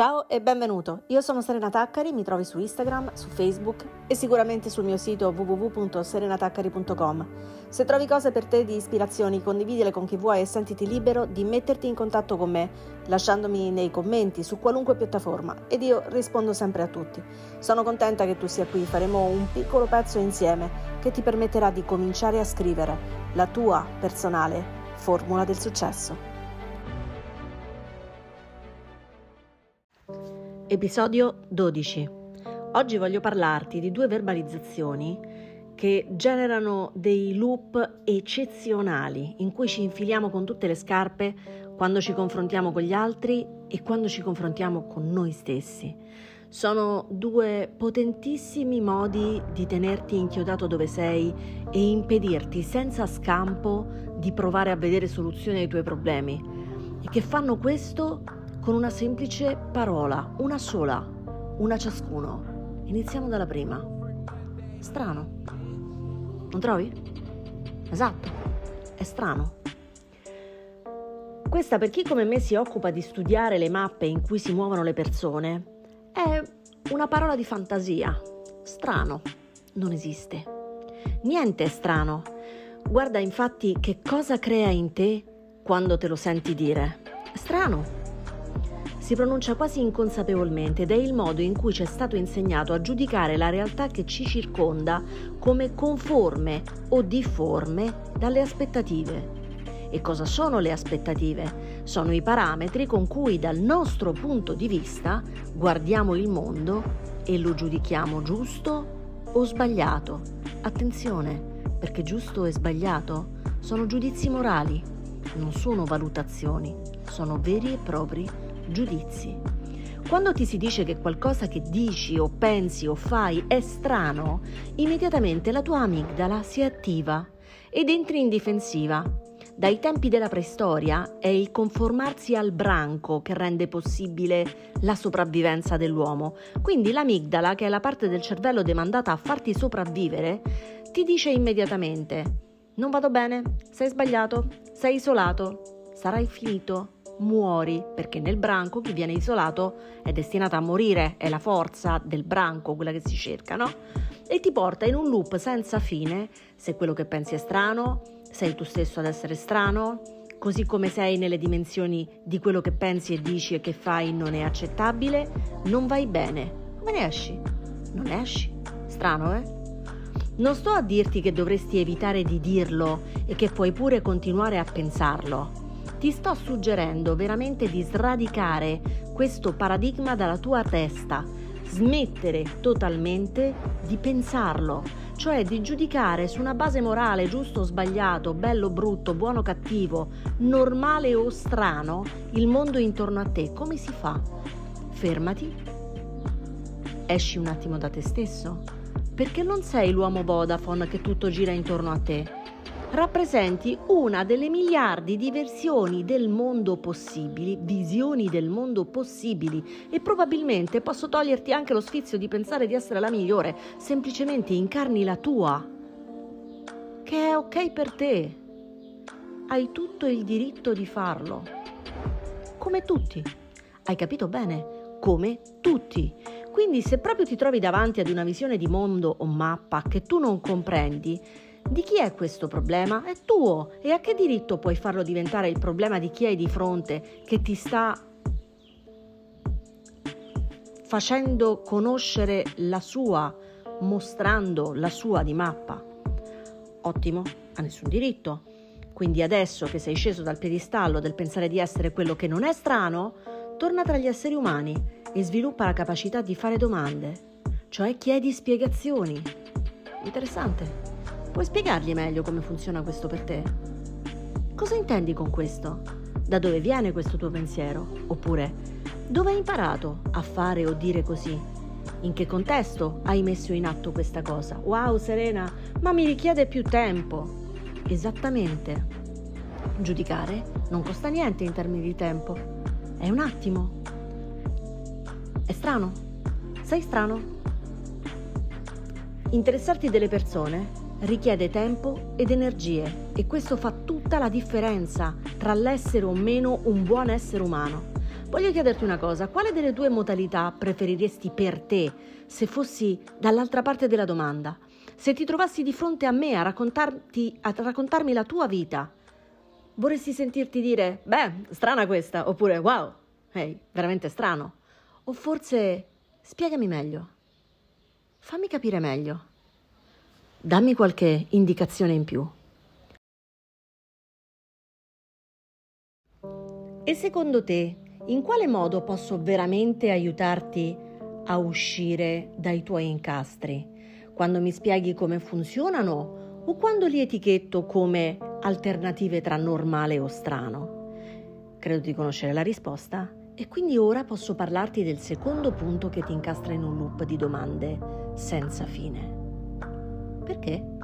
Ciao e benvenuto, io sono Serena Taccari, mi trovi su Instagram, su Facebook e sicuramente sul mio sito www.serenataccari.com. Se trovi cose per te di ispirazioni, condividile con chi vuoi e sentiti libero di metterti in contatto con me, lasciandomi nei commenti su qualunque piattaforma ed io rispondo sempre a tutti. Sono contenta che tu sia qui, faremo un piccolo pezzo insieme che ti permetterà di cominciare a scrivere la tua personale formula del successo. Episodio 12. Oggi voglio parlarti di due verbalizzazioni che generano dei loop eccezionali in cui ci infiliamo con tutte le scarpe quando ci confrontiamo con gli altri e quando ci confrontiamo con noi stessi. Sono due potentissimi modi di tenerti inchiodato dove sei e impedirti senza scampo di provare a vedere soluzioni ai tuoi problemi e che fanno questo con una semplice parola, una sola, una ciascuno. Iniziamo dalla prima. Strano. Non trovi? Esatto, è strano. Questa per chi come me si occupa di studiare le mappe in cui si muovono le persone è una parola di fantasia. Strano. Non esiste. Niente è strano. Guarda infatti che cosa crea in te quando te lo senti dire. Strano si pronuncia quasi inconsapevolmente ed è il modo in cui ci è stato insegnato a giudicare la realtà che ci circonda come conforme o difforme dalle aspettative. E cosa sono le aspettative? Sono i parametri con cui dal nostro punto di vista guardiamo il mondo e lo giudichiamo giusto o sbagliato. Attenzione, perché giusto e sbagliato sono giudizi morali, non sono valutazioni, sono veri e propri giudizi. Quando ti si dice che qualcosa che dici o pensi o fai è strano, immediatamente la tua amigdala si attiva ed entri in difensiva. Dai tempi della preistoria è il conformarsi al branco che rende possibile la sopravvivenza dell'uomo. Quindi l'amigdala, che è la parte del cervello demandata a farti sopravvivere, ti dice immediatamente non vado bene, sei sbagliato, sei isolato, sarai finito, muori, perché nel branco chi viene isolato è destinato a morire, è la forza del branco quella che si cerca, no? E ti porta in un loop senza fine, se quello che pensi è strano, sei tu stesso ad essere strano, così come sei nelle dimensioni di quello che pensi e dici e che fai non è accettabile, non vai bene. Come ne esci? Non esci. Strano, eh? Non sto a dirti che dovresti evitare di dirlo e che puoi pure continuare a pensarlo ti sto suggerendo veramente di sradicare questo paradigma dalla tua testa, smettere totalmente di pensarlo, cioè di giudicare su una base morale giusto o sbagliato, bello o brutto, buono o cattivo, normale o strano, il mondo intorno a te. Come si fa? Fermati, esci un attimo da te stesso, perché non sei l'uomo Vodafone che tutto gira intorno a te rappresenti una delle miliardi di versioni del mondo possibili, visioni del mondo possibili e probabilmente posso toglierti anche lo sfizio di pensare di essere la migliore, semplicemente incarni la tua, che è ok per te. Hai tutto il diritto di farlo, come tutti. Hai capito bene? Come tutti. Quindi se proprio ti trovi davanti ad una visione di mondo o mappa che tu non comprendi, di chi è questo problema? È tuo e a che diritto puoi farlo diventare il problema di chi hai di fronte che ti sta facendo conoscere la sua, mostrando la sua di mappa? Ottimo, ha nessun diritto. Quindi adesso che sei sceso dal piedistallo del pensare di essere quello che non è strano, torna tra gli esseri umani e sviluppa la capacità di fare domande, cioè chiedi spiegazioni. Interessante. Puoi spiegargli meglio come funziona questo per te? Cosa intendi con questo? Da dove viene questo tuo pensiero? Oppure, dove hai imparato a fare o dire così? In che contesto hai messo in atto questa cosa? Wow, Serena, ma mi richiede più tempo. Esattamente. Giudicare non costa niente in termini di tempo. È un attimo. È strano? Sei strano? Interessarti delle persone richiede tempo ed energie e questo fa tutta la differenza tra l'essere o meno un buon essere umano. Voglio chiederti una cosa, quale delle due modalità preferiresti per te se fossi dall'altra parte della domanda? Se ti trovassi di fronte a me a, a raccontarmi la tua vita, vorresti sentirti dire, beh, strana questa, oppure wow, ehi, veramente strano. O forse spiegami meglio, fammi capire meglio, dammi qualche indicazione in più. E secondo te, in quale modo posso veramente aiutarti a uscire dai tuoi incastri? Quando mi spieghi come funzionano o quando li etichetto come alternative tra normale o strano? Credo di conoscere la risposta e quindi ora posso parlarti del secondo punto che ti incastra in un loop di domande senza fine. Perché?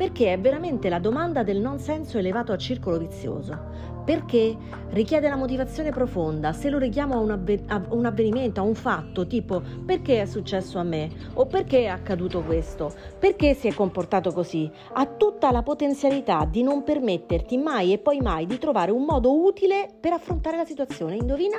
perché è veramente la domanda del non senso elevato a circolo vizioso. Perché richiede la motivazione profonda, se lo richiamo a un, avve- a un, avvenimento, a un fatto, tipo perché è successo a me o perché è accaduto questo, perché si è comportato così, ha tutta la potenzialità di non permetterti mai e poi mai di trovare un modo utile per affrontare la situazione. Indovina?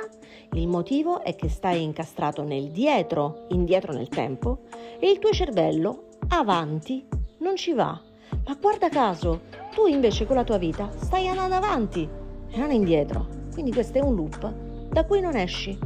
Il motivo è che stai incastrato nel dietro, indietro nel tempo, e il tuo cervello avanti non ci va. Ma guarda caso, tu invece con la tua vita stai andando avanti e non indietro. Quindi questo è un loop da cui non esci.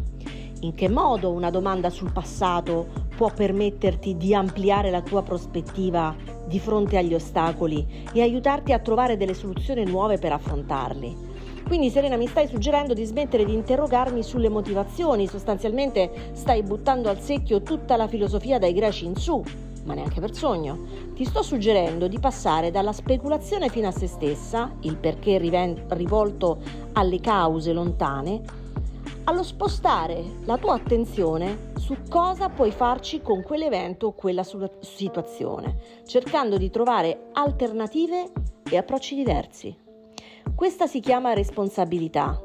In che modo una domanda sul passato può permetterti di ampliare la tua prospettiva di fronte agli ostacoli e aiutarti a trovare delle soluzioni nuove per affrontarli? Quindi Serena mi stai suggerendo di smettere di interrogarmi sulle motivazioni, sostanzialmente stai buttando al secchio tutta la filosofia dai greci in su ma neanche per sogno. Ti sto suggerendo di passare dalla speculazione fino a se stessa, il perché rivolto alle cause lontane, allo spostare la tua attenzione su cosa puoi farci con quell'evento o quella situazione, cercando di trovare alternative e approcci diversi. Questa si chiama responsabilità,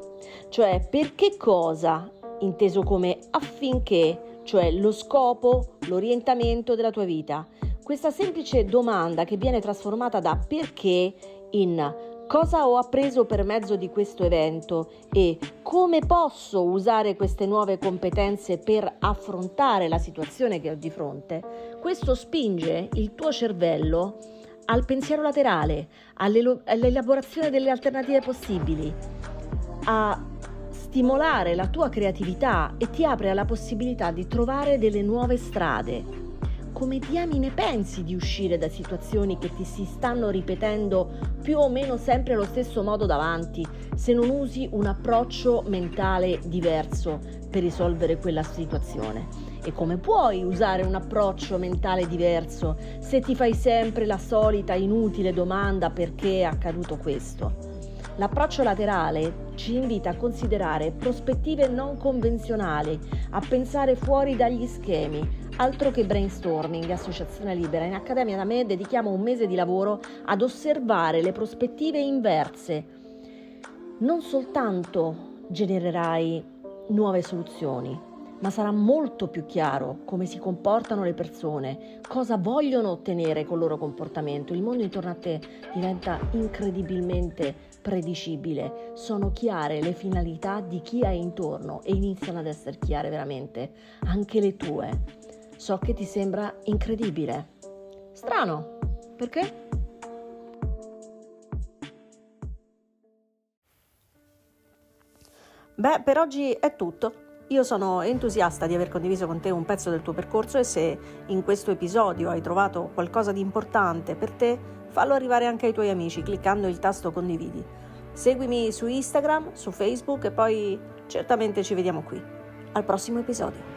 cioè per che cosa, inteso come affinché cioè lo scopo, l'orientamento della tua vita. Questa semplice domanda che viene trasformata da perché in cosa ho appreso per mezzo di questo evento e come posso usare queste nuove competenze per affrontare la situazione che ho di fronte, questo spinge il tuo cervello al pensiero laterale, all'elaborazione delle alternative possibili, a stimolare la tua creatività e ti apre alla possibilità di trovare delle nuove strade. Come diamine pensi di uscire da situazioni che ti si stanno ripetendo più o meno sempre allo stesso modo davanti se non usi un approccio mentale diverso per risolvere quella situazione? E come puoi usare un approccio mentale diverso se ti fai sempre la solita inutile domanda perché è accaduto questo? L'approccio laterale ci invita a considerare prospettive non convenzionali, a pensare fuori dagli schemi, altro che brainstorming, associazione libera. In Accademia da me dedichiamo un mese di lavoro ad osservare le prospettive inverse. Non soltanto genererai nuove soluzioni, ma sarà molto più chiaro come si comportano le persone, cosa vogliono ottenere col loro comportamento. Il mondo intorno a te diventa incredibilmente predicibile, sono chiare le finalità di chi hai intorno e iniziano ad essere chiare veramente anche le tue. So che ti sembra incredibile. Strano, perché? Beh, per oggi è tutto. Io sono entusiasta di aver condiviso con te un pezzo del tuo percorso e se in questo episodio hai trovato qualcosa di importante per te, fallo arrivare anche ai tuoi amici cliccando il tasto condividi. Seguimi su Instagram, su Facebook e poi certamente ci vediamo qui. Al prossimo episodio.